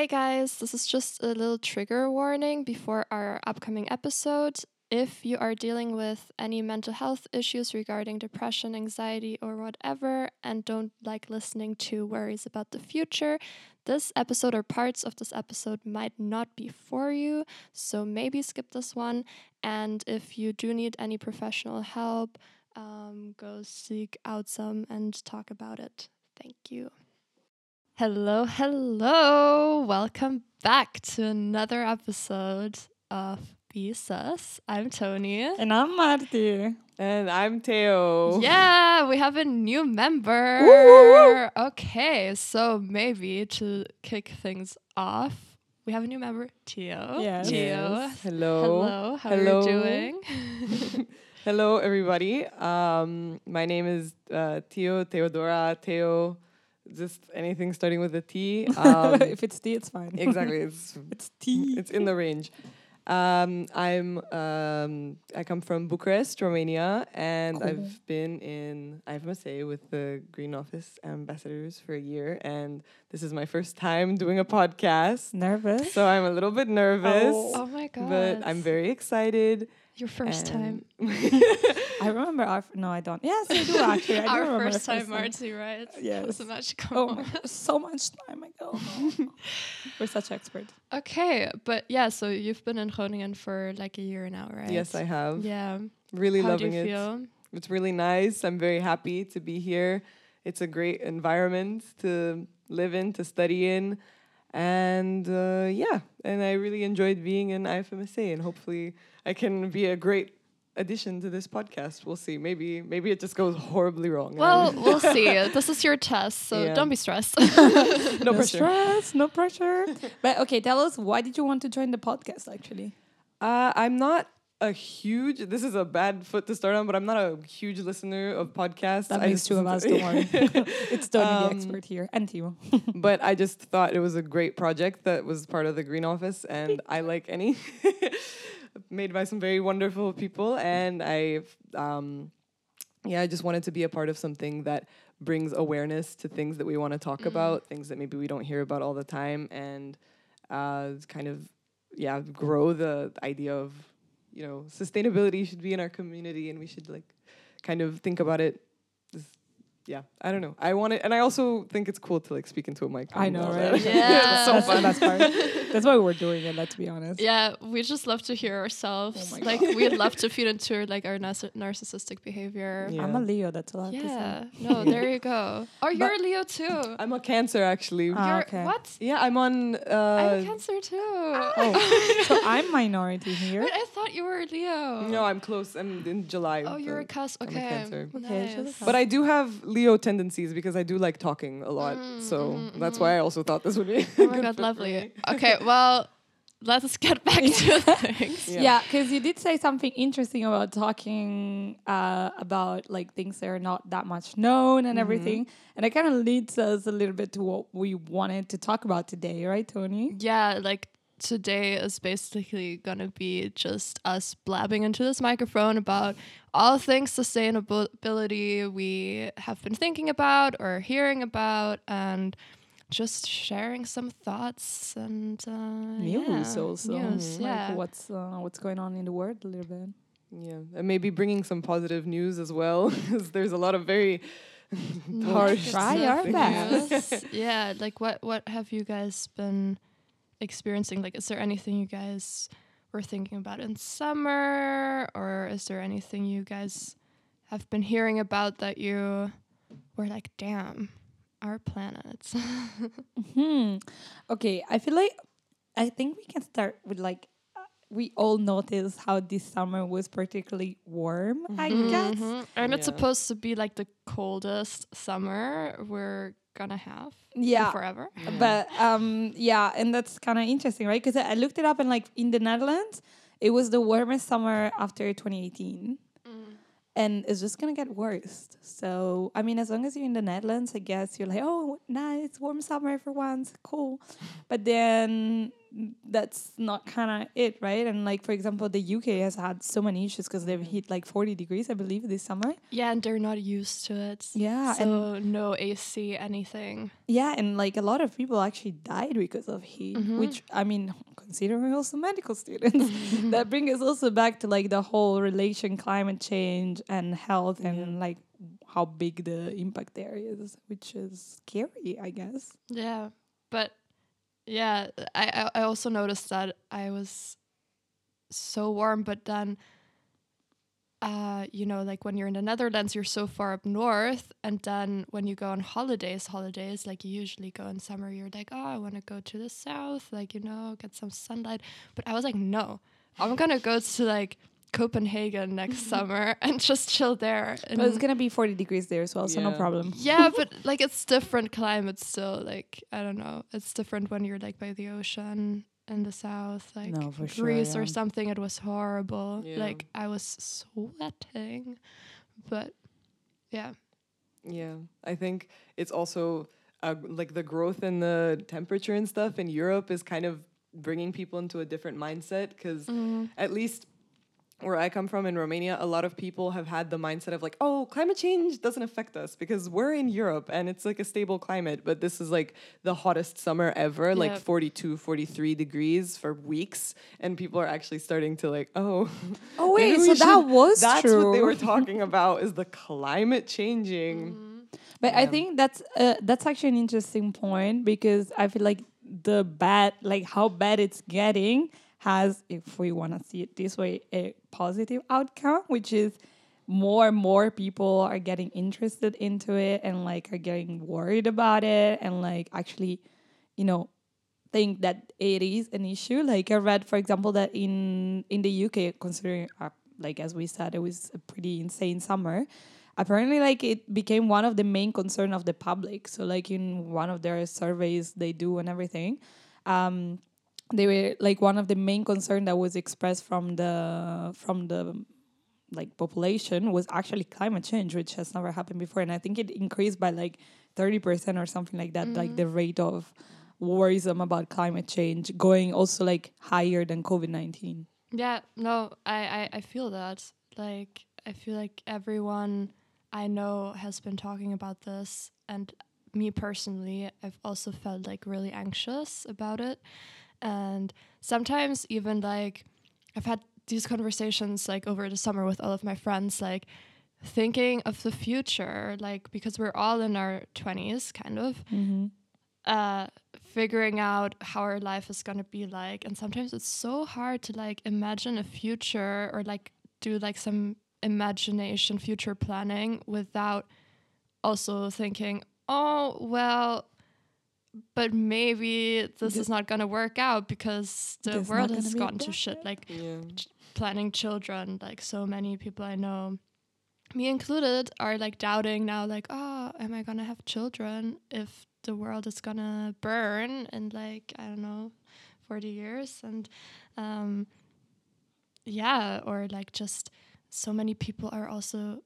Hey guys, this is just a little trigger warning before our upcoming episode. If you are dealing with any mental health issues regarding depression, anxiety, or whatever, and don't like listening to worries about the future, this episode or parts of this episode might not be for you. So maybe skip this one. And if you do need any professional help, um, go seek out some and talk about it. Thank you. Hello, hello. Welcome back to another episode of Be Sus. I'm Tony. And I'm Marty. And I'm Teo. Yeah, we have a new member. Okay, so maybe to kick things off, we have a new member, Teo. Yes. Teo. Yes. Hello. Hello. How Hello. are you doing? Hello, everybody. Um, my name is uh, Teo, Theodora, Teo, just anything starting with a T. Um, if it's T, it's fine. exactly. It's, It's tea. it's in the range. Um, I'm um, I come from Bucharest, Romania, and Cool. I've been in IFMSA with the Green Office ambassadors for a year, and this is my first time doing a podcast, Nervous? so I'm a little bit nervous. oh my god. but I'm very excited. Your first time. I remember our. f- No, I don't. Yes, I do actually. I do Our remember first time. Marty, right? Was Yes. a magical Oh, moment. so much time ago. We're such experts. Okay, but yeah, so you've been in Groningen for like a year now, right? yes, I have. Yeah. Really How loving do you it. feel? It's really nice. I'm very happy to be here. It's a great environment to live in, to study in. And uh, yeah, and I really enjoyed being in IFMSA, and hopefully I can be a great addition to this podcast. We'll see. Maybe maybe it just goes horribly wrong. Well, we'll see. This is your test, so Yeah. don't be stressed. no pressure. stress, no pressure. but okay, tell us why did you want to join the podcast actually? Uh, I'm not a huge. This is a bad foot to start on, but I'm not a huge listener of podcasts. That just two of us, don't worry. it's Tony the Um, expert here. And Timo. but I just thought it was a great project that was part of the Green Office, and I like any made by some very wonderful people, and I, um, yeah, I just wanted to be a part of something that brings awareness to things that we want to talk about, things that maybe we don't hear about all the time, and uh, kind of, yeah, grow the idea of, you know, sustainability should be in our community, and we should like, kind of think about it yeah, I don't know. I want it, and I also think it's cool to like speak into a mic. I know, all right? that. Yeah. so fun. That's part. That's why we're doing it. Let's be honest. yeah, we just love to hear ourselves. Oh like we'd love to feed into like our narciss- narcissistic behavior. Yeah. I'm a Leo. That's all I have to say. Yeah. No, there you go. Oh, you're a Leo too. I'm a Cancer actually. Ah, you're okay. what? yeah, I'm on. I'm Uh, Cancer too. Oh, so I'm minority here. Wait, I thought you were a Leo. no, I'm close. I'm in July. Oh, you're a but- cusp. I'm a Okay. Cancer. Okay, Nice. the But I do have Leo tendencies because I do like talking a lot. Mm, so mhm, that's mhm. why I also thought this would be. Oh my god, lovely. Okay, well, let's get back to things. Yeah. Yeah, because you did say something interesting about talking uh, about like things that are not that much known and everything, and it kind of leads us a little bit to what we wanted to talk about today, right, Tony? Yeah, like today is basically gonna be just us blabbing into this microphone about all things sustainability we have been thinking about or hearing about and just sharing some thoughts and uh, News yeah, also, news, like yeah. what's uh, what's going on in the world a little bit. Yeah, and maybe bringing some positive news as well, because there's a lot of very We'll harsh. try our best. Yeah, like what what have you guys been experiencing? Like, is there anything you guys were thinking about in summer, or is there anything you guys have been hearing about that you were like, damn, our planet? Hmm. Okay, I feel like I think we can start with like uh, we all noticed how this summer was particularly warm. I guess. Mhm. And it's supposed to be like the coldest summer we're gonna have Yeah. forever. But um, yeah, and that's kind of interesting, right? Because I I looked it up, and like in the Netherlands, it was the warmest summer after 2018, and it's just gonna get worse. So I mean, as long as you're in the Netherlands, I guess you're like, oh, nice warm summer for once, cool. But then that's not kind of it, right? And like for example, the UK has had so many issues because they've hit like 40 degrees, I believe, this summer. Yeah, and they're not used to it. Yeah, So no AC, anything. Yeah, and like a lot of people actually died because of heat, Mhm. which I mean, considering also medical students, that brings us also back to like the whole relation climate change and health and like how big the impact there is, which is scary, I guess. Yeah, but yeah, I I- also noticed that I was so warm, but then, uh, you know, like when you're in the Netherlands, you're so far up north, and then when you go on holidays, holidays like you usually go in summer, you're like, oh, I want to go to the south, like you know, get some sunlight. But I was like, no, I'm gonna go to like Copenhagen next summer and just chill there. But it's gonna be 40 degrees there as well, so no problem. yeah, but like it's different climate still. Like I don't know, it's different when you're like by the ocean in the south, like No, for sure, Greece yeah. or something. It was horrible. Yeah. Like I was sweating, but yeah, Yeah, I think it's also uh, like the growth in the temperature and stuff in Europe is kind of bringing people into a different mindset because at least where I come from in Romania, a lot of people have had the mindset of like, oh, climate change doesn't affect us because we're in Europe and it's like a stable climate. But this is like the hottest summer ever, like Yeah. 42, 43 degrees for weeks. And people are actually starting to like, oh, Oh wait, we so that should- was that's true. what they were talking about is the climate changing. But I think that's uh, that's actually an interesting point because I feel like the bad, like how bad it's getting, has, if we want to see it this way, a positive outcome, which is more and more people are getting interested into it and like are getting worried about it and like actually, you know, think that it is an issue. Like I read, for example, that in in the UK, considering uh, like as we said, it was a pretty insane summer. Apparently, like it became one of the main concern of the public. So, like in one of their surveys they do and everything, um, they were like one of the main concern that was expressed from the from the like population was actually climate change, which has never happened before. And I think it increased by like thirty percent or something like that, like the mm-hmm. rate of worrisome about climate change going also like higher than COVID nineteen. yeah. No, I, I I feel that. Like I feel like everyone I know has been talking about this, and me personally, I've also felt like really anxious about it. And sometimes even like I've had these conversations like over the summer with all of my friends, like thinking of the future, like because we're all in our 20s, kind of, uh, figuring out how our life is going to be like. And sometimes it's so hard to like imagine a future or like do like some imagination, future planning without also thinking, oh, well, but maybe this is not going to work out because the world has gotten to shit. Like Yeah. planning children, like so many people I know, me included, are like doubting now, like, oh, am I gonna have children if the world is gonna burn in like, I don't know, 40 years? And um, yeah, or like just so many people are also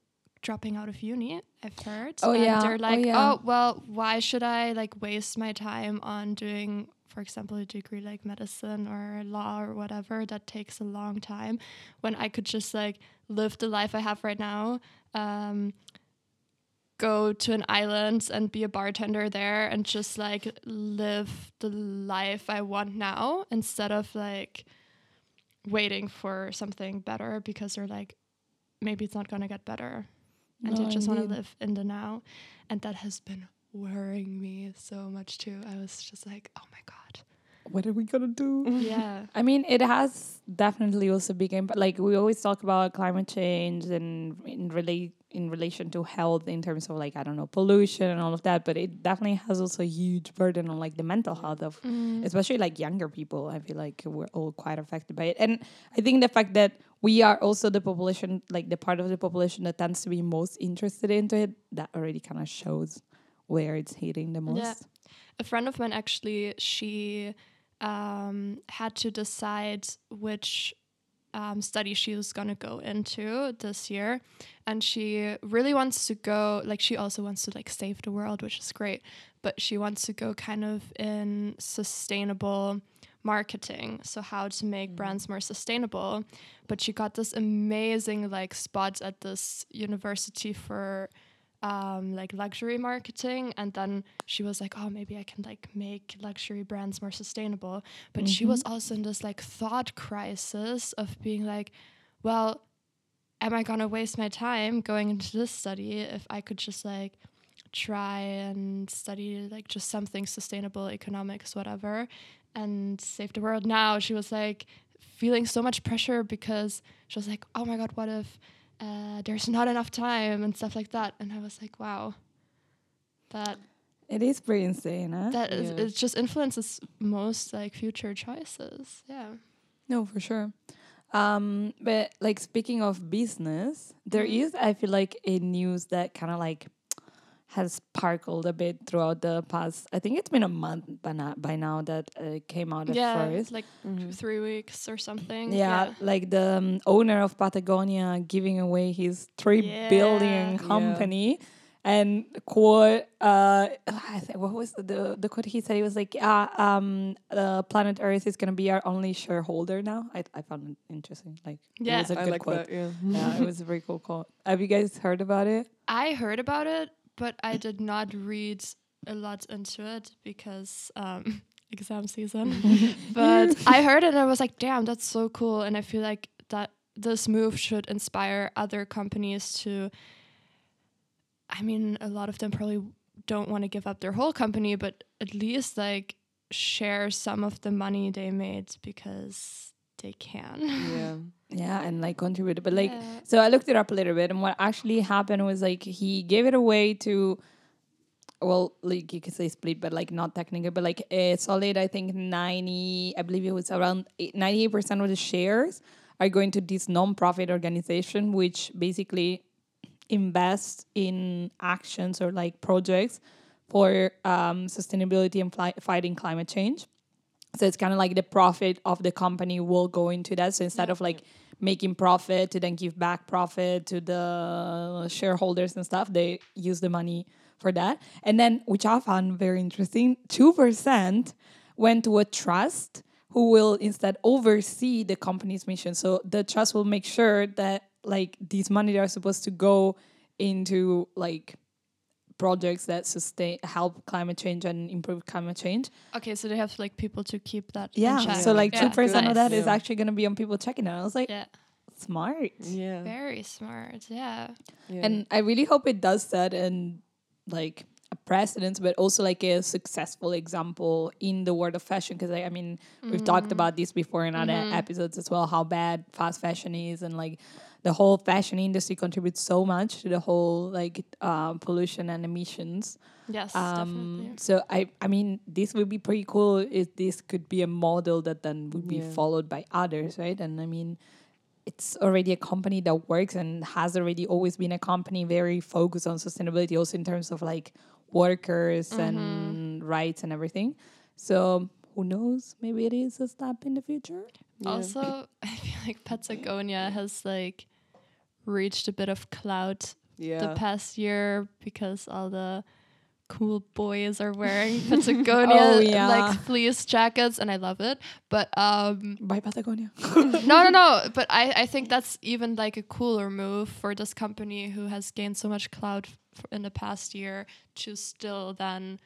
dropping out of uni i've heard Oh, and yeah. they're Oh, like yeah. oh well why should i like waste my time on doing for example a degree like medicine or law or whatever that takes a long time when i could just like live the life i have right now um go to an island and be a bartender there and just like live the life i want now instead of like waiting for something better because they're like maybe it's not going to get better and No, just want to live in the now and that has been worrying me so much too. I was just like oh my god. What are we gonna do? yeah. I mean, it has definitely also become like we always talk about climate change and in relate in relation to health in terms of like I don't know pollution and all of that, but it definitely has also a huge burden on like the mental health of mm. especially like younger people. I feel like we're all quite affected by it, and I think the fact that we are also the population, like the part of the population that tends to be most interested into it, that already kind of shows where it's hitting the most. Yeah. a friend of mine actually she um, had to decide which um, study she was going to go into this year and she really wants to go like she also wants to like save the world which is great but she wants to go kind of in sustainable marketing, so how to make brands more sustainable. But she got this amazing like spot at this university for um, like luxury marketing, and then she was like, "Oh, maybe I can like make luxury brands more sustainable." But she was also in this like thought crisis of being like, "Well, am I gonna waste my time going into this study if I could just like try and study like just something sustainable, economics, whatever, and save the world now?" She was like feeling so much pressure because she was like, "Oh my god, what if?" uh, there's not enough time and stuff like that. And I was like, wow, that It is pretty insane, huh? that is Yeah. it just influences most like future choices. Yeah. No, for sure. Um, but like speaking of business, there Mhm. is I feel like a news that kind of like has sparkled a bit throughout the past. I think it's been a month by now, by now that uh, came out at yeah, first. like Mhm. three weeks or something. Yeah, like the um, owner of Patagonia giving away his three billion Yeah. company. And quote, uh, what was the, the the quote he said? He was like, uh, um, uh, "Planet Earth is gonna be our only shareholder now." I I found it interesting. Like, Yeah. it was a I good like quote. that. Yeah. yeah, it was a very cool quote. Have you guys heard about it? I heard about it, but I did not read a lot into it because um, exam season. but I heard it and I was like, damn, that's so cool. And I feel like that this move should inspire other companies to. I mean, a lot of them probably don't want to give up their whole company, but at least like share some of the money they made because they can. Yeah. Yeah, and like contribute, but like Yeah. So I looked it up a little bit, and what actually happened was like he gave it away to, well, like you could say split, but like not technically, but like a solid. I think ninety, I believe it was around ninety-eight percent of the shares are going to this non-profit organization, which basically invests in actions or like projects for um, sustainability and fli- fighting climate change. So it's kind of like the profit of the company will go into that. So instead of like making profit to then give back profit to the shareholders and stuff, they use the money for that. And then, which I found very interesting, 2% went to a trust who will instead oversee the company's mission. So the trust will make sure that like these money that are supposed to go into like projects that sustain help climate change and improve climate change Okay, so they have like people to keep that. in yeah, check. so like Yeah, two percent of nice. that is Yeah. actually gonna be on people checking it. I was like, Yeah, smart. Yeah. very smart. Yeah. yeah. And I really hope it does set and like a precedence, but also like a successful example in the world of fashion. Because I, I mean, we've talked mm-hmm. about this before in other mm-hmm. episodes as well. How bad fast fashion is, and like the whole fashion industry contributes so much to the whole like uh, pollution and emissions. Yes, Um, definitely. so I, I mean, this would be pretty cool if this could be a model that then would be Yeah. followed by others, right? And I mean, it's already a company that works and has already always been a company very focused on sustainability, also in terms of like workers and rights and everything. So who knows? Maybe it is a step in the future. Yeah. Also, I feel like Patagonia has like reached a bit of clout yeah. the past year because all the cool boys are wearing Patagonia Oh, yeah. like fleece jackets and I love it. But um By Patagonia. no no no, but I I think that's even like a cooler move for this company who has gained so much clout f- in the past year to still then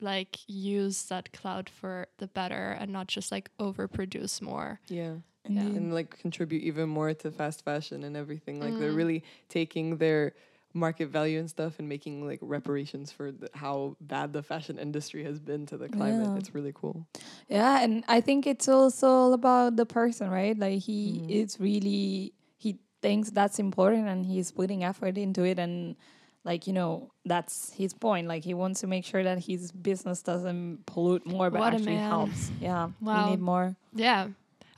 like use that cloud for the better and not just like overproduce more. yeah. Yeah. and like contribute even more to fast fashion and everything. Like they're Mm. really taking their market value and stuff and making like reparations for the, how bad the fashion industry has been to the climate. Yeah. It's really cool. Yeah, and I think it's also all about the person, right? Like he Mhm. is really he thinks that's important and he's putting effort into it and like you know that's his point like he wants to make sure that his business doesn't pollute more but What actually man. helps yeah Wow. we need more Yeah.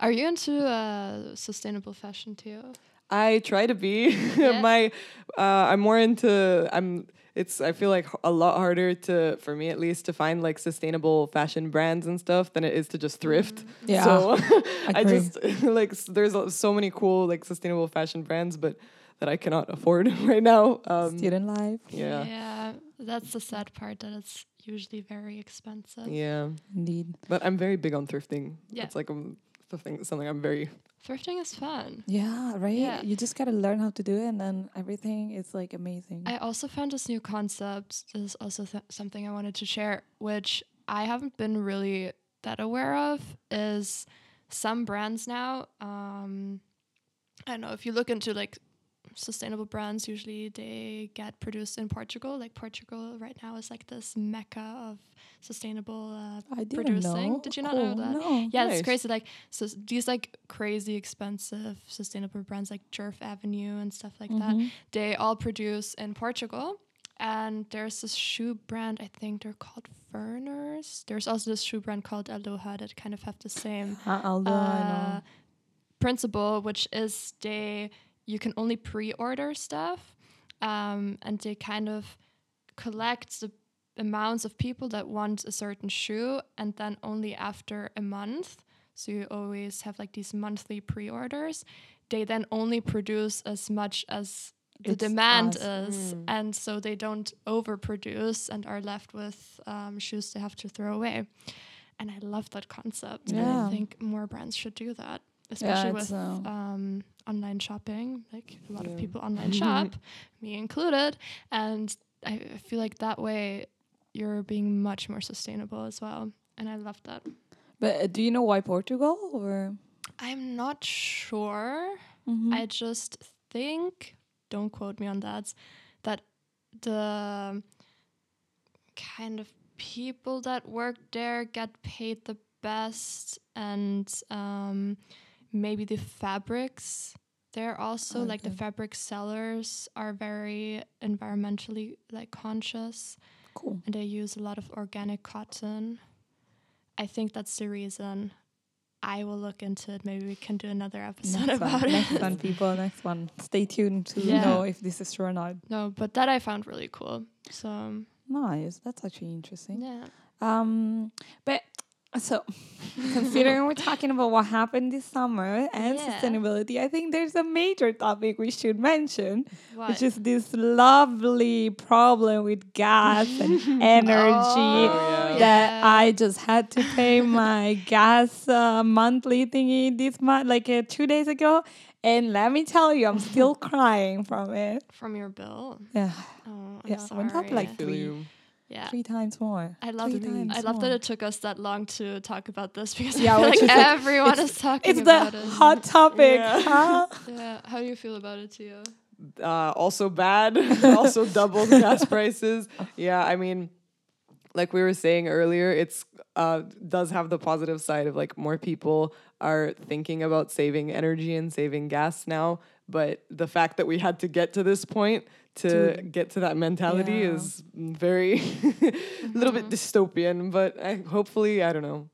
Are you into uh, sustainable fashion too? I try to be. Yeah. My, uh, I'm more into. I'm. It's. I feel like a lot harder to, for me at least, to find like sustainable fashion brands and stuff than it is to just thrift. yeah So I Agree. just like there's so many cool like sustainable fashion brands, but that I cannot afford right now. Um, student life yeah. Yeah, that's the sad part that it's usually very expensive. Yeah, Indeed. but I'm very big on thrifting. Yeah. It's like um, the thing, something I'm very. Thrifting is fun. Yeah, right? Yeah. You just got to learn how to do it and then everything is like amazing. I also found this new concept. This is also th- something I wanted to share, which I haven't been really that aware of. Is some brands now? Um, I don't know if you look into like sustainable brands. Usually they get produced in Portugal. Like Portugal right now is like this mecca of sustainable uh, I didn't producing. know. Did you not know that? No. Yeah, Nice. it's crazy. Like so, these like crazy expensive sustainable brands like Jerf Avenue and stuff like that Mhm. they all produce in Portugal. And there's this shoe brand, I think they're called Ferners. There's also this shoe brand called Aloha that kind of have the same Uh, although I uh, principle, which is they you can only pre-order stuff, um, and they kind of collect the amounts of people that want a certain shoe, and then only after a month. So you always have like these monthly pre-orders. They then only produce as much as the It's demand us. is, Mm. and so they don't overproduce and are left with um, shoes they have to throw away. And I love that concept. And Yeah. I think more brands should do that, especially it's, with uh, um, online shopping. Like a lot Yeah. of people online shop, me included, and I I feel like that way you're being much more sustainable as well. And I love that. But uh, do you know why Portugal or? I'm not sure. Mhm. I just think, don't quote me on that, that the kind of people that work there get paid the best, and um, maybe the fabrics they're also like the fabric sellers are very environmentally like conscious cool. and they use a lot of organic cotton. I think that's the reason. I will look into it. Maybe we can do another episode Next about one, it. next one, people. Next one. Stay tuned to Yeah. know if this is true or not. No, but that I found really cool. So um, Nice. That's actually interesting. yeah, Um, but so considering we're talking about what happened this summer and Yeah. sustainability, I think there's a major topic we should mention, what? which is this lovely problem with gas and energy. Oh, That yeah. I just had to pay my gas uh, monthly thingy this month, like uh, two days ago, and let me tell you, I'm still crying from it. from your bill. Yeah, Oh, I'm Yeah, sorry. went up like Feel Three. You. yeah. three times more. I love three it. times I love that it took us that long to talk about this because Yeah, I feel like is like- everyone it's- is talking It's about the hot topic. Yeah. Huh? Yeah, how do you feel about it, Teo? uh, also bad, also doubled gas prices. Yeah, I mean, like we were saying earlier, it's uh, does have the positive side of like more people are thinking about saving energy and saving gas now. But the fact that we had to get to this point to To- get to that mentality Yeah. is very a little bit mm-hmm. dystopian. But I, hopefully, I don't know.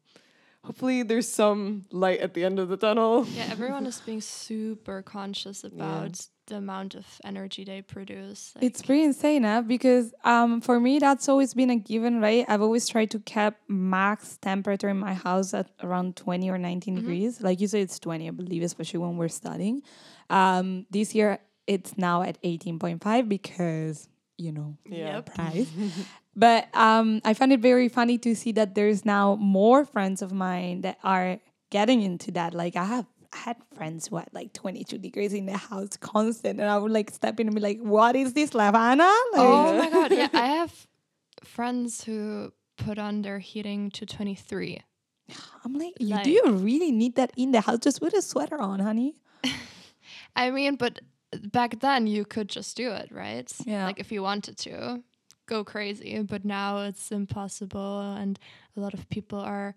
Hopefully, there's some light at the end of the tunnel. Yeah, everyone is being super conscious about the amount of energy they produce. Like, It's pretty insane, huh? Because um, for me, that's always been a given, right? I've always tried to keep max temperature in my house at around 20 or 19 degrees. Like you say, it's 20, I believe, especially when we're studying. Um, this year, it's now at 18.5 because, you know, Yeah. Yep. price. but um, I find it very funny to see that there's now more friends of mine that are getting into that. Like I have had friends who had like 22 degrees in the house constant, and I would like step in and be like, "What is this, Lavana?" Like, oh my god! Yeah, I have friends who put on their heating to twenty three. I'm like, you, Like- do you really need that in the house? Just put a sweater on, honey. I mean, but back then you could just do it, right? Yeah. Like if you wanted to, go crazy. But now it's impossible, and a lot of people are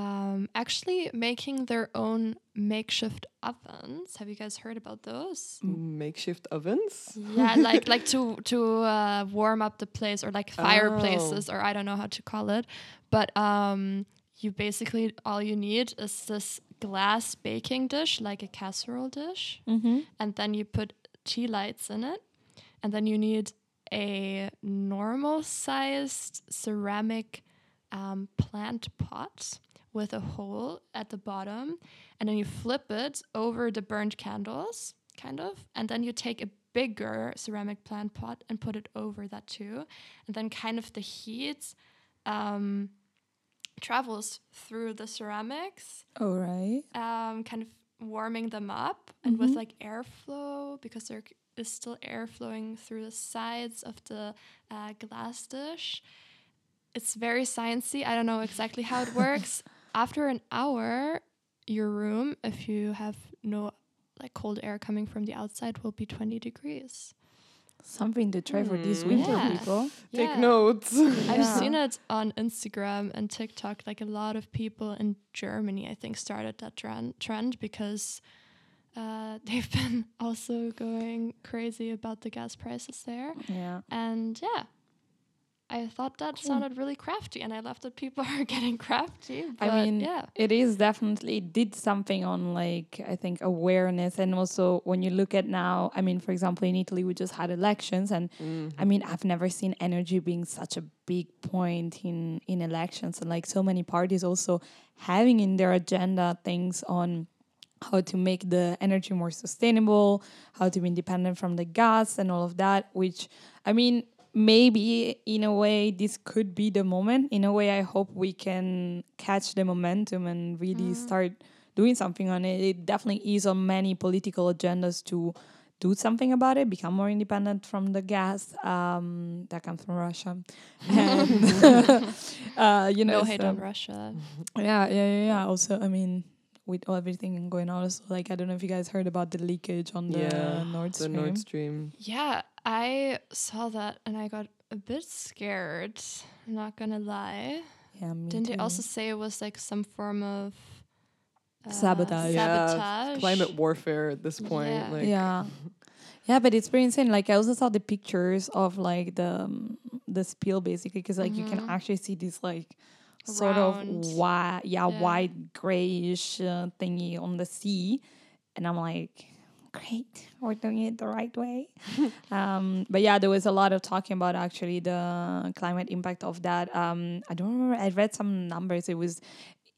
um, actually making their own makeshift ovens. Have you guys heard about those? Makeshift ovens. yeah, like like to to uh, warm up the place or like fireplaces Oh. or I don't know how to call it, but um, you basically all you need is this glass baking dish, like a casserole dish, Mm-hmm. and then you put tea lights in it, and then you need a normal sized ceramic um, plant pot with a hole at the bottom, and then you flip it over the burnt candles, kind of, and then you take a bigger ceramic plant pot and put it over that too, and then kind of the heat um, travels through the ceramics, All right. um, kind of warming them up, and with like airflow because there is still air flowing through the sides of the uh, glass dish. It's very sciencey. I don't know exactly how it works. After an hour, your room, if you have no like cold air coming from the outside, will be 20 degrees. Something to try for this Mm. winter, Yeah. people. Take Yeah. notes. I've Yeah. seen it on Instagram and TikTok. Like a lot of people in Germany, I think, started that trend, trend because uh, they've been also going crazy about the gas prices there. Yeah. And yeah, I thought that Cool. sounded really crafty, and I love that people are getting crafty. I mean, yeah, it is definitely it did something on like I think awareness and also when you look at now, I mean, for example, in Italy we just had elections and I mm-hmm. mean I've never seen energy being such a big point in in elections and like so many parties also having in their agenda things on how to make the energy more sustainable, how to be independent from the gas and all of that, which I mean, maybe in a way this could be the moment. In a way, I hope we can catch the momentum and really start doing something on it. It definitely is on many political agendas to do something about it, become more independent from the gas um, that comes from Russia. And, uh, you know, no hate so- on Russia. yeah, yeah, yeah, yeah. Also, I mean, with all everything going on, also, like I don't know if you guys heard about the leakage on the Yeah, Nord the Nord Stream. Yeah, I saw that and I got a bit scared. I'm not gonna lie. yeah, me Didn't they also say it was like some form of uh, Sabotage. Yeah, Sabotage. climate warfare at this point. Yeah. Like, yeah, yeah, but it's pretty insane. Like I also saw the pictures of like the um, the spill basically, because like you can actually see this like sort Round. of white, yeah, Yeah. white grayish uh, thingy on the sea, and I'm like. Great, we're doing it the right way. um, but yeah, there was a lot of talking about actually the climate impact of that. Um, I don't remember. I read some numbers. It was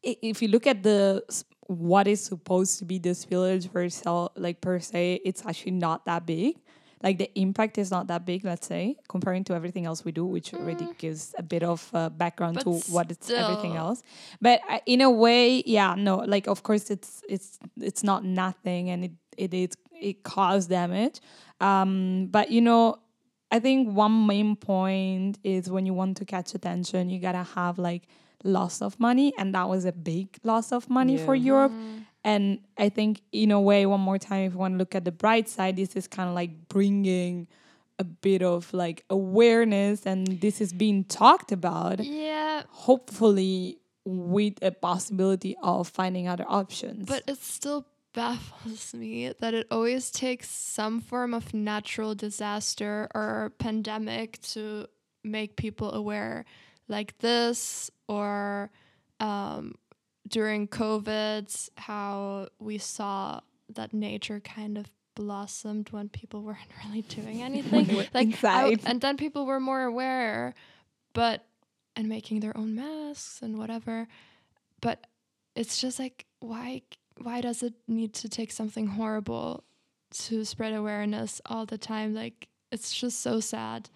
if you look at the what is supposed to be the spillage per se, like per se, it's actually not that big. Like the impact is not that big, let's say, comparing to everything else we do, which already gives a bit of uh, background But to what it's everything else. But uh, in a way, yeah, no, like of course it's it's it's not nothing, and it it it it caused damage. Um, but you know, I think one main point is when you want to catch attention, you gotta have like loss of money, and that was a big loss of money for Yeah. Europe. And I think, in a way, one more time, if you want to look at the bright side, this is kind of like bringing a bit of like awareness, and this is being talked about. Yeah, Hopefully, with a possibility of finding other options. but it still baffles me that it always takes some form of natural disaster or pandemic to make people aware, like this, or um, during COVID, how we saw that nature kind of blossomed when people weren't really doing anything. like I- and then people were more aware, but and making their own masks and whatever. But it's just like why why does it need to take something horrible to spread awareness all the time? Like it's just so sad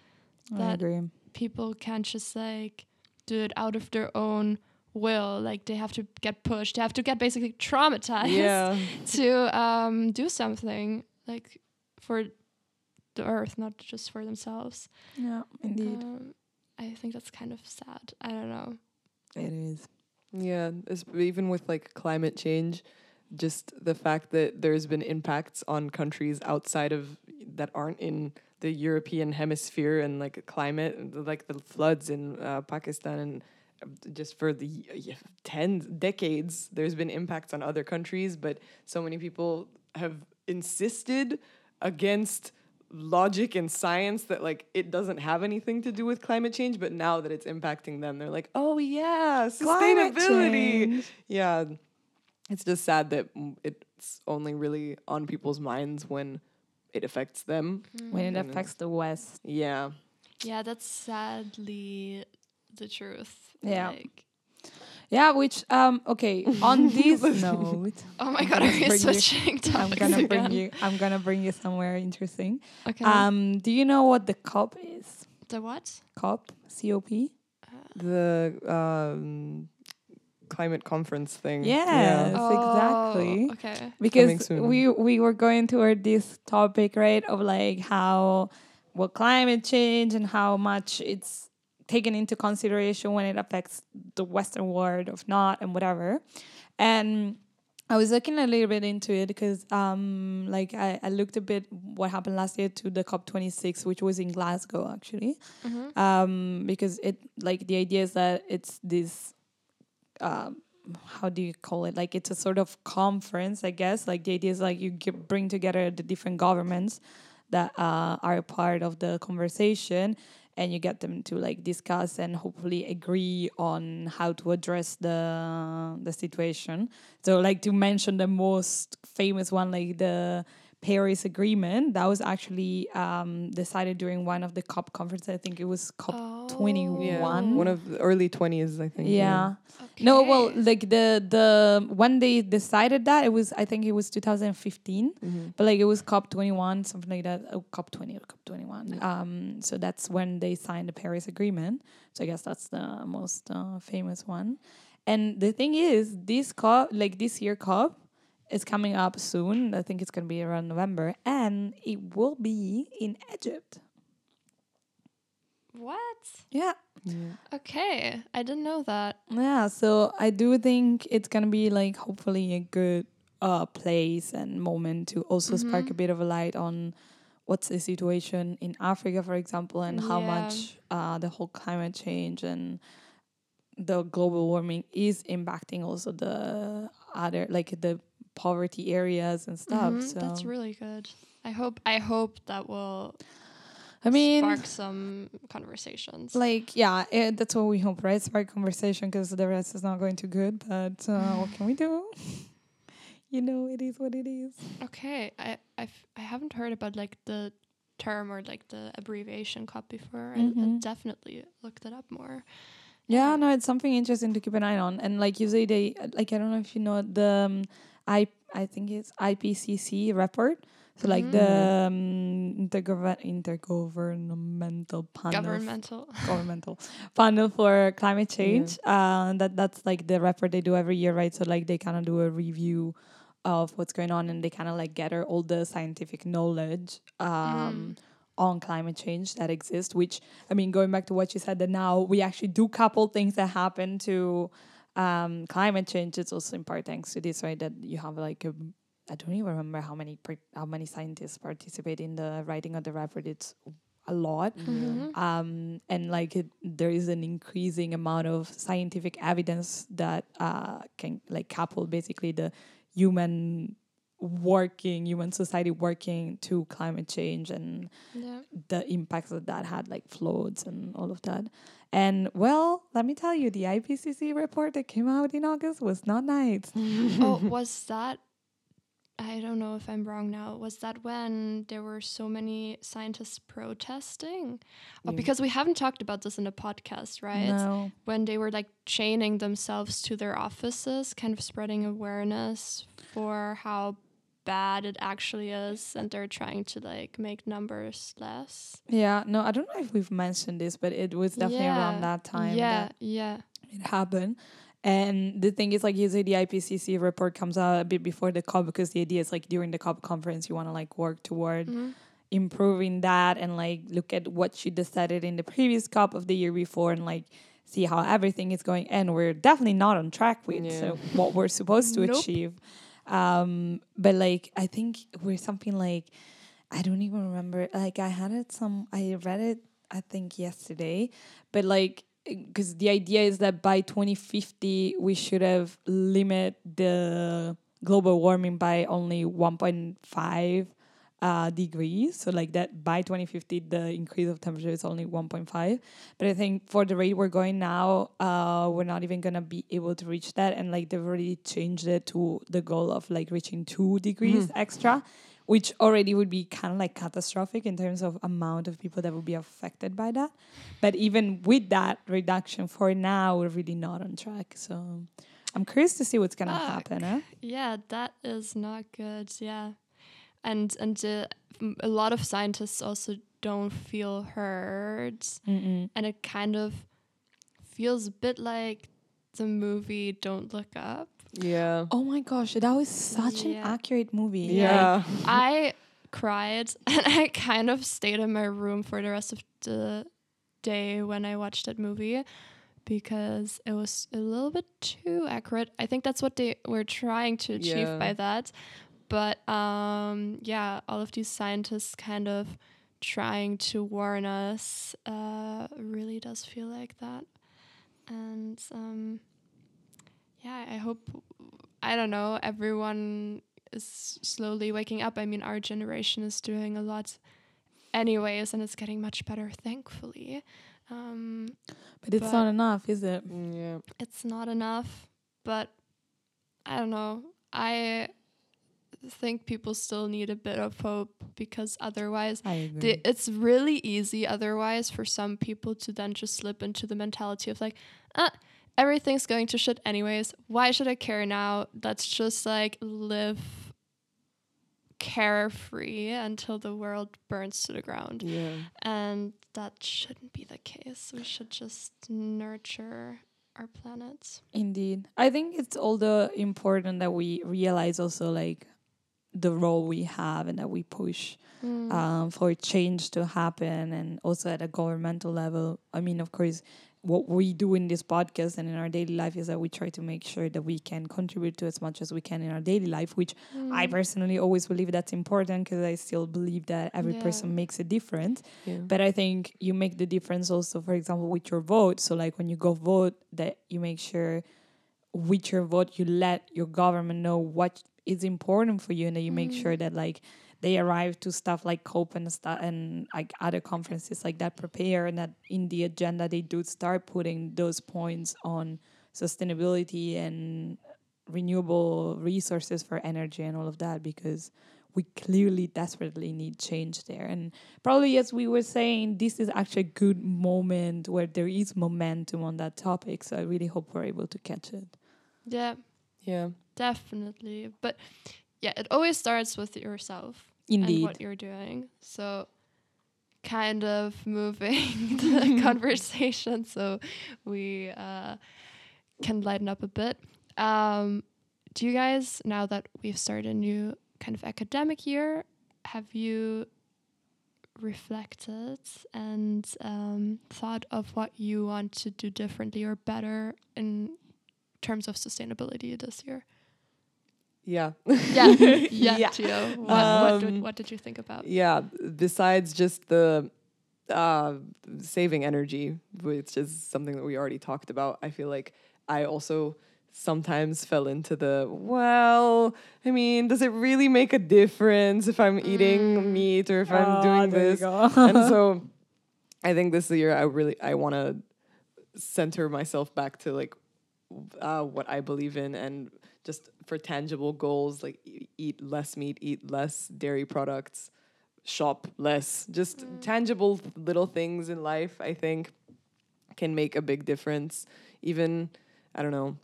I that agree. people can't just like do it out of their own will. Like they have to get pushed. They have to get basically traumatized Yeah. to um, do something like for the earth, not just for themselves. Yeah, indeed. Um, I think that's kind of sad. I don't know. it is. Yeah, it's, even with like climate change, just the fact that there's been impacts on countries outside of that aren't in the European hemisphere and like climate, like the floods in uh, Pakistan and just for the y- tens decades, there's been impacts on other countries, but so many people have insisted against logic and science that like it doesn't have anything to do with climate change but now that it's impacting them they're like oh yeah sustainability. yeah. It's just sad that mm, it's only really on people's minds when it affects them. When it affects the West. yeah. Yeah, that's sadly the truth. Yeah. Like, Yeah, which um okay, on this note, oh my I'm god, are you bring you- switching I'm gonna again? bring you I'm gonna bring you somewhere interesting. Okay. Um do you know what the COP is? the what? COP? C O P? Uh, the um, climate conference thing. Yes. exactly. Oh, Okay. because we we were going toward this topic right of like how well climate change and how much it's taken into consideration when it affects the western world or not and whatever. And i was looking a little bit into it because um like I, I looked a bit what happened last year to the cop 26 which was in glasgow actually. Mhm. um, because it like the idea is that it's this um, how do you call it? Like it's a sort of conference i guess. Like the idea is like you get, bring together the different governments that uh, are a part of the conversation and you get them to like discuss and hopefully agree on how to address the the situation. So like to mention the most famous one like the Paris Agreement that was actually um, decided during one of the COP conferences. I think it was COP Oh. 21. Yeah. One. One of the early 20s, I think. yeah. No, well, like the the when they decided that it was I think it was 2015, Mhm. but like it was COP 21 something like that. Oh, COP 20 or COP 21. Um, so that's when they signed the Paris Agreement. So I guess that's the most uh, famous one. And the thing is, this COP like this year COP is coming up soon. I think it's gonna be around November, and it will be in Egypt. What? Yeah. Yeah. Okay, I didn't know that. Yeah, so I do think it's gonna be like hopefully a good uh place and moment to also spark a bit of a light on what's the situation in Africa, for example, and how Yeah. much uh the whole climate change and the global warming is impacting also the other like the poverty areas and stuff. Mhm, So That's really good. I hope I hope that will I mean spark some conversations. like yeah, eh, that's what we hope, right? Spark conversation because the rest is not going too good. But uh, what can we do? you know, it is what it is. okay, I I've, I haven't heard about like the term or like the abbreviation COP before. I, I Mhm. definitely looked it up more. Yeah, no, it's something interesting to keep an eye on. And like usually they like I don't know if you know the um, I I think it's IPCC report. So like the um, intergov- intergovernmental panel Governmental. governmental panel for climate change. Uh, that that's like the report they do every year, right? So like they kind of do a review of what's going on, and they kind of like gather all the scientific knowledge um, on climate change that exists. Which I mean, going back to what you said, that now we actually do couple things that happen to um, climate change. is also in part thanks to this, right? That you have like a I don't even remember how many per- how many scientists participate in the writing of the report. It's a lot Mhm. um, and like it, there is an increasing amount of scientific evidence that uh, can like couple basically the human working human society working to climate change and Yeah. the impacts that that had like floods and all of that and well let me tell you the ipcc report that came out in august was not nice oh, was that? I don't know if I'm wrong now. Was that when there were so many scientists protesting? Oh, Yeah. because we haven't talked about this in the podcast, right? no When they were like chaining themselves to their offices, kind of spreading awareness for how bad it actually is, and they're trying to like make numbers less. yeah no i don't know if we've mentioned this but it was definitely around that time Yeah, that yeah. it happened. And the thing is, like, usually the IPCC report comes out a bit before the COP because the idea is, like, during the COP conference, you want to, like, work toward Mhm. improving that and, like, look at what you decided in the previous COP of the year before and, like, see how everything is going. And we're definitely not on track with Yeah. so what we're supposed to Nope. achieve. Um, but, like, I think we're something like, I don't even remember. Like, I had it some, I read it, I think, yesterday, but, like, because the idea is that by 2050 we should have limit the global warming by only 1.5 uh, degrees so like that by 2050 the increase of temperature is only 1.5 but i think for the rate we're going now uh, we're not even gonna be able to reach that and like they've already changed it to the goal of like reaching two degrees extra which already would be kind of like catastrophic in terms of amount of people that would be affected by that. But even with that reduction, for now, we're really not on track. So I'm curious to see what's gonna Fuck. happen. Huh? Yeah, that is not good. Yeah, and and uh, m- a lot of scientists also don't feel heard, Mm-mm. and it kind of feels a bit like the movie Don't Look Up. Yeah. Oh my gosh, that was such an accurate movie. Yeah. I cried and I kind of stayed in my room for the rest of the day when I watched that movie because it was a little bit too accurate. I think that's what they were trying to achieve Yeah. by that. But um, yeah, all of these scientists kind of trying to warn us uh, really does feel like that. And um, yeah, I hope, I don't know, everyone is slowly waking up. I mean, our generation is doing a lot anyways, and it's getting much better, thankfully. Um, But it's But- not enough, is it? Mm, Yeah. it's not enough, but I don't know. I think people still need a bit of hope because otherwise, it's really easy otherwise for some people to then just slip into the mentality of like, ah, everything's going to shit anyways. Why should I care now? Let's just like live carefree until the world burns to the ground. Yeah. And that shouldn't be the case. We should just nurture our planet. Indeed. I think it's all the important that we realize also like the role we have and that we push Mm. um, for change to happen and also at a governmental level. I mean, of course, what we do in this podcast and in our daily life is that we try to make sure that we can contribute to as much as we can in our daily life, which I Mm. personally always believe that's important because I still believe that every Yeah. person makes a difference. Yeah. But I think you make the difference also, for example, with your vote. So, like when you go vote, that you make sure with your vote you let your government know what is important for you, and that you make Mm. sure that like they arrive to stuff like COPE and stuff and like other conferences like that prepare, and that in the agenda they do start putting those points on sustainability and renewable resources for energy and all of that because we clearly desperately need change there. And probably, as we were saying, this is actually a good moment where there is momentum on that topic. So I really hope we're able to catch it. Yeah, Yeah. Definitely. But yeah, it always starts with yourself and what you're doing. So kind of moving the conversation so we uh, can lighten up a bit. Um, do you guys, now that we've started a new kind of academic year, have you reflected and um, thought of what you want to do differently or better in terms of sustainability this year? Yeah. Yeah, yeah, Yeah. Gio. What, what, did, Um, what did you think about? Yeah. Besides just the uh, saving energy, which is something that we already talked about, I feel like I also sometimes fell into the well, I mean, does it really make a difference if I'm eating Mm. meat or if Ah, I'm doing this? and so I think this year I really I want to center myself back to like uh, what I believe in and just for tangible goals like eat less meat, eat less dairy products, shop less. Just mm. tangible little things in life I think can make a big difference. Even I don't know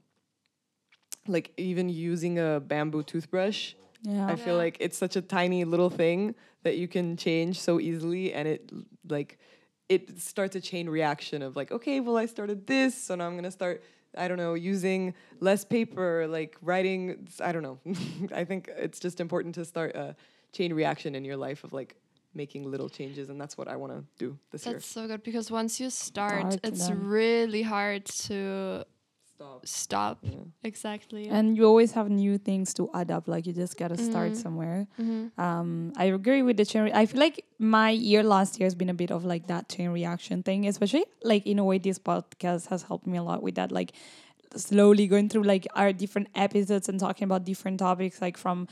like even using a bamboo toothbrush yeah. I feel Yeah. like it's such a tiny little thing that you can change so easily, and it like it starts a chain reaction of like, okay, well, I started this, so now I'm gonna start. I don't know, using less paper, like writing. I don't know. I think it's just important to start a chain reaction in your life of like making little changes, and that's what I want to do this year. That's so good because once you start, hard to it's then- really hard to Stop. stop. Yeah. Exactly. And you always have new things to add up. Like you just gotta start Mhm. somewhere. Mhm. Um, I agree with the chain. Re- I feel like my year last year has been a bit of like that chain reaction thing, especially like in a way this podcast has helped me a lot with that. Like slowly going through like our different episodes and talking about different topics, like from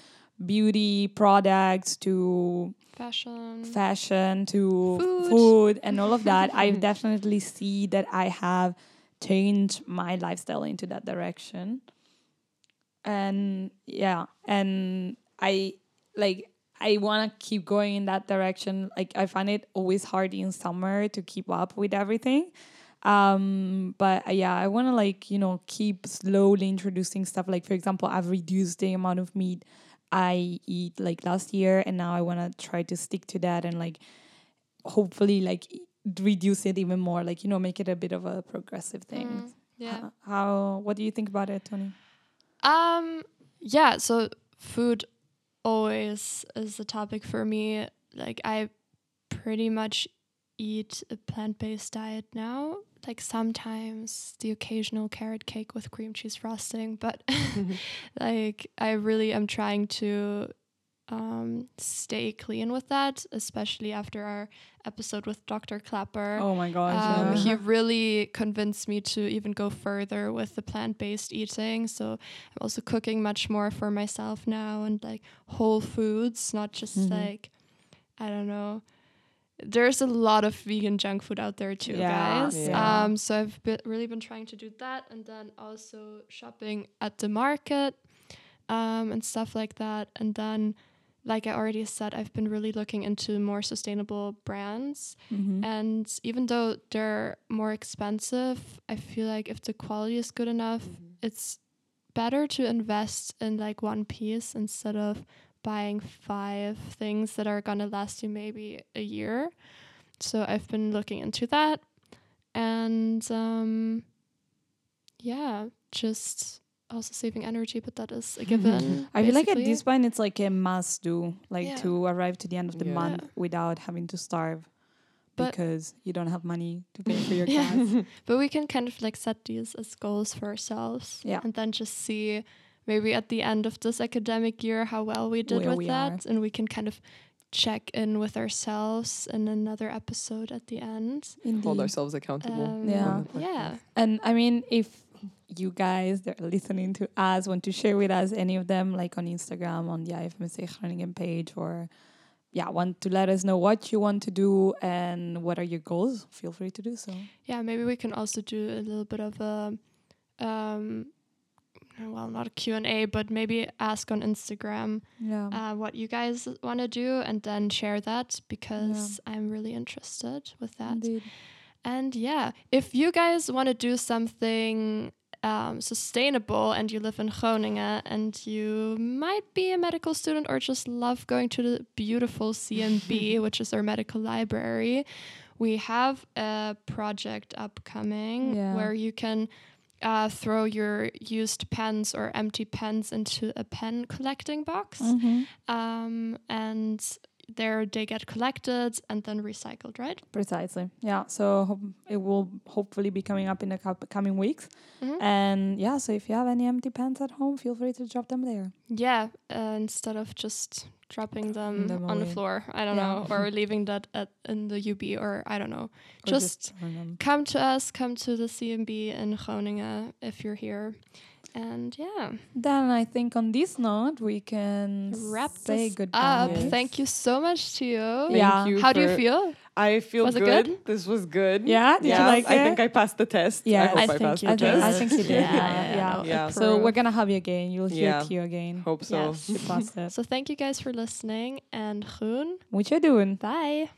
beauty products to Fashion. fashion to Food. food, and all of that. I definitely see that I have changed my lifestyle into that direction. And yeah, and I like I want to keep going in that direction. Like I find it always hard in summer to keep up with everything. Um, but uh, yeah, I want to like, you know, keep slowly introducing stuff. Like, for example, I've reduced the amount of meat I eat like last year, and now I want to try to stick to that and like hopefully like reduce it even more, like you know, make it a bit of a progressive thing. Mm, yeah. H- How? What do you think about it, Tony? Um yeah, so food always is a topic for me. Like I pretty much eat a plant-based diet now. Like sometimes the occasional carrot cake with cream cheese frosting, but like I really am trying to um stay clean with that, especially after our episode with Dr. Klaper. Oh my gosh! Um, yeah. he really convinced me to even go further with the plant based eating. So I'm also cooking much more for myself now and like whole foods, not just Mhm. like, I don't know. There's a lot of vegan junk food out there too, Yeah, guys. yeah. Um, so I've be- really been trying to do that, and then also shopping at the market, um, and stuff like that. And then, like I already said, I've been really looking into more sustainable brands. Mhm. And even though they're more expensive, I feel like if the quality is good enough, it's better to invest in like one piece instead of buying five things that are going to last you maybe a year. So I've been looking into that. And um yeah, just also saving energy, but that is a given. I feel like at this point it's like a must do, like Yeah. to arrive to the end of the Yeah. month without having to starve But- because you don't have money to pay for your Yeah. gas. But we can kind of like set these as goals for ourselves. Yeah. And then just see maybe at the end of this academic year how well we did Where with we that. And we can kind of check in with ourselves in another episode at the end. Hold ourselves accountable. Um, Yeah. Yeah. And I mean, if you guys that are listening to us want to share with us any of them, like on Instagram, on the IFMSA Groningen page, or yeah, want to let us know what you want to do and what are your goals, feel free to do so. Yeah, maybe we can also do a little bit of a um well, not a Q&A, but maybe ask on Instagram Yeah. uh, what you guys want to do and then share that because I'm really interested with that. Indeed. And yeah, if you guys want to do something um, sustainable and you live in Groningen and you might be a medical student or just love going to the beautiful CMB, which is our medical library, we have a project upcoming Yeah. where you can uh, throw your used pens or empty pens into a pen collecting box. Mhm. Um, and there they get collected and then recycled, right? Precisely. Yeah. So it will hopefully be coming up in the coming weeks. Mhm. And yeah, so if you have any empty pens at home, feel free to drop them there. Yeah, uh, instead of just dropping them, them on the floor, I don't Yeah. know, or leaving that at in the UB, or I don't know. Or Just burn come to us, come to the CMB in Groningen if you're here, and yeah, Then I think on this note we can wrap say this goodbye. up. Thank you so much to you. Thank Yeah. you How do you feel? I feel Was it good. good? This was good. Yeah? Did you yeah, like I it? think I passed the test. Yeah. I hope I I, think passed you the I think, test. I think you did. Yeah, Yeah. yeah, yeah. Yeah. So we're gonna have you again. You'll hear Yeah. Q again. Hope so. Yes. You passed it. So thank you guys for listening, and Groen, What you doing? bye.